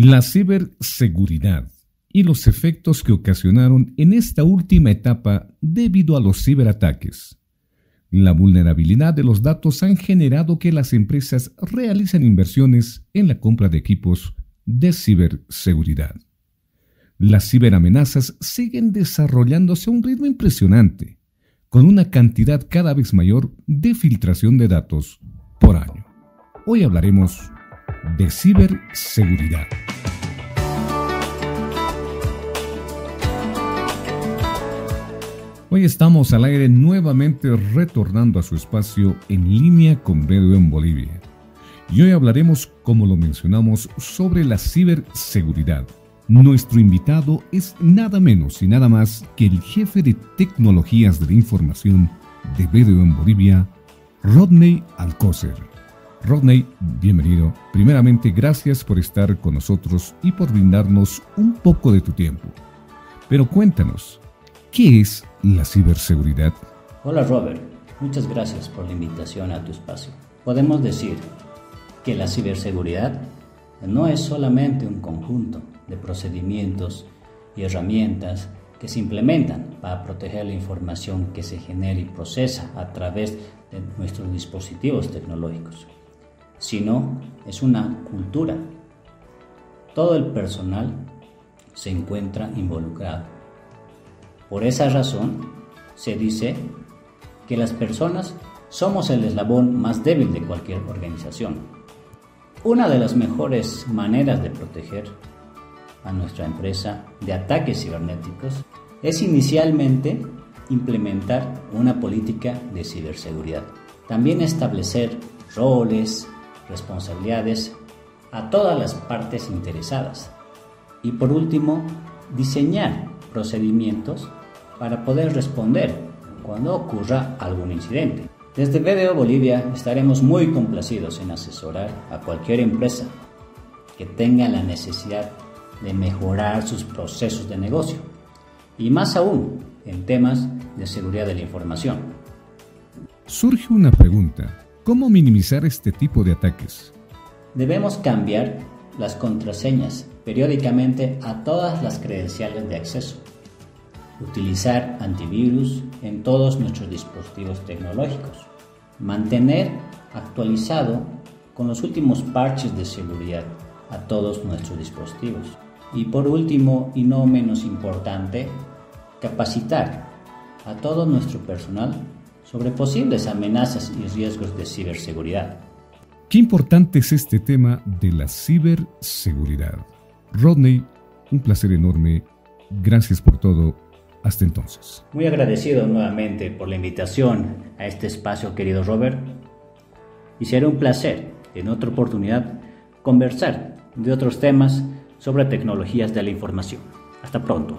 La ciberseguridad y los efectos que ocasionaron en esta última etapa debido a los ciberataques. La vulnerabilidad de los datos han generado que las empresas realicen inversiones en la compra de equipos de ciberseguridad. Las ciberamenazas siguen desarrollándose a un ritmo impresionante, con una cantidad cada vez mayor de filtración de datos por año. Hoy hablaremos de ciberseguridad. Hoy estamos al aire nuevamente retornando a su espacio en línea con BDO en Bolivia. Y hoy hablaremos, como lo mencionamos, sobre la ciberseguridad. Nuestro invitado es nada menos y nada más que el jefe de tecnologías de la información de BDO en Bolivia, Rodney Alcócer. Rodney, bienvenido. Primeramente, gracias por estar con nosotros y por brindarnos un poco de tu tiempo. Pero cuéntanos, ¿qué es la ciberseguridad? Hola Robert, muchas gracias por la invitación a tu espacio. Podemos decir que la ciberseguridad no es solamente un conjunto de procedimientos y herramientas que se implementan para proteger la información que se genera y procesa a través de nuestros dispositivos tecnológicos, sino es una cultura. Todo el personal se encuentra involucrado por esa razón, se dice que las personas somos el eslabón más débil de cualquier organización. Una de las mejores maneras de proteger a nuestra empresa de ataques cibernéticos es inicialmente implementar una política de ciberseguridad. También establecer roles, responsabilidades a todas las partes interesadas. Y por último, diseñar procedimientos para poder responder cuando ocurra algún incidente. Desde BDO Bolivia estaremos muy complacidos en asesorar a cualquier empresa que tenga la necesidad de mejorar sus procesos de negocio y más aún en temas de seguridad de la información. Surge una pregunta, ¿cómo minimizar este tipo de ataques? Debemos cambiar las contraseñas periódicamente a todas las credenciales de acceso utilizar antivirus en todos nuestros dispositivos tecnológicos, mantener actualizado con los últimos parches de seguridad a todos nuestros dispositivos. Y por último, y no menos importante, capacitar a todo nuestro personal sobre posibles amenazas y riesgos de ciberseguridad. Qué importante es este tema de la ciberseguridad. Rodney, un placer enorme. Gracias por todo hasta entonces. Muy agradecido nuevamente por la invitación a este espacio, querido Robert. Y será un placer, en otra oportunidad, conversar de otros temas sobre tecnologías de la información. Hasta pronto.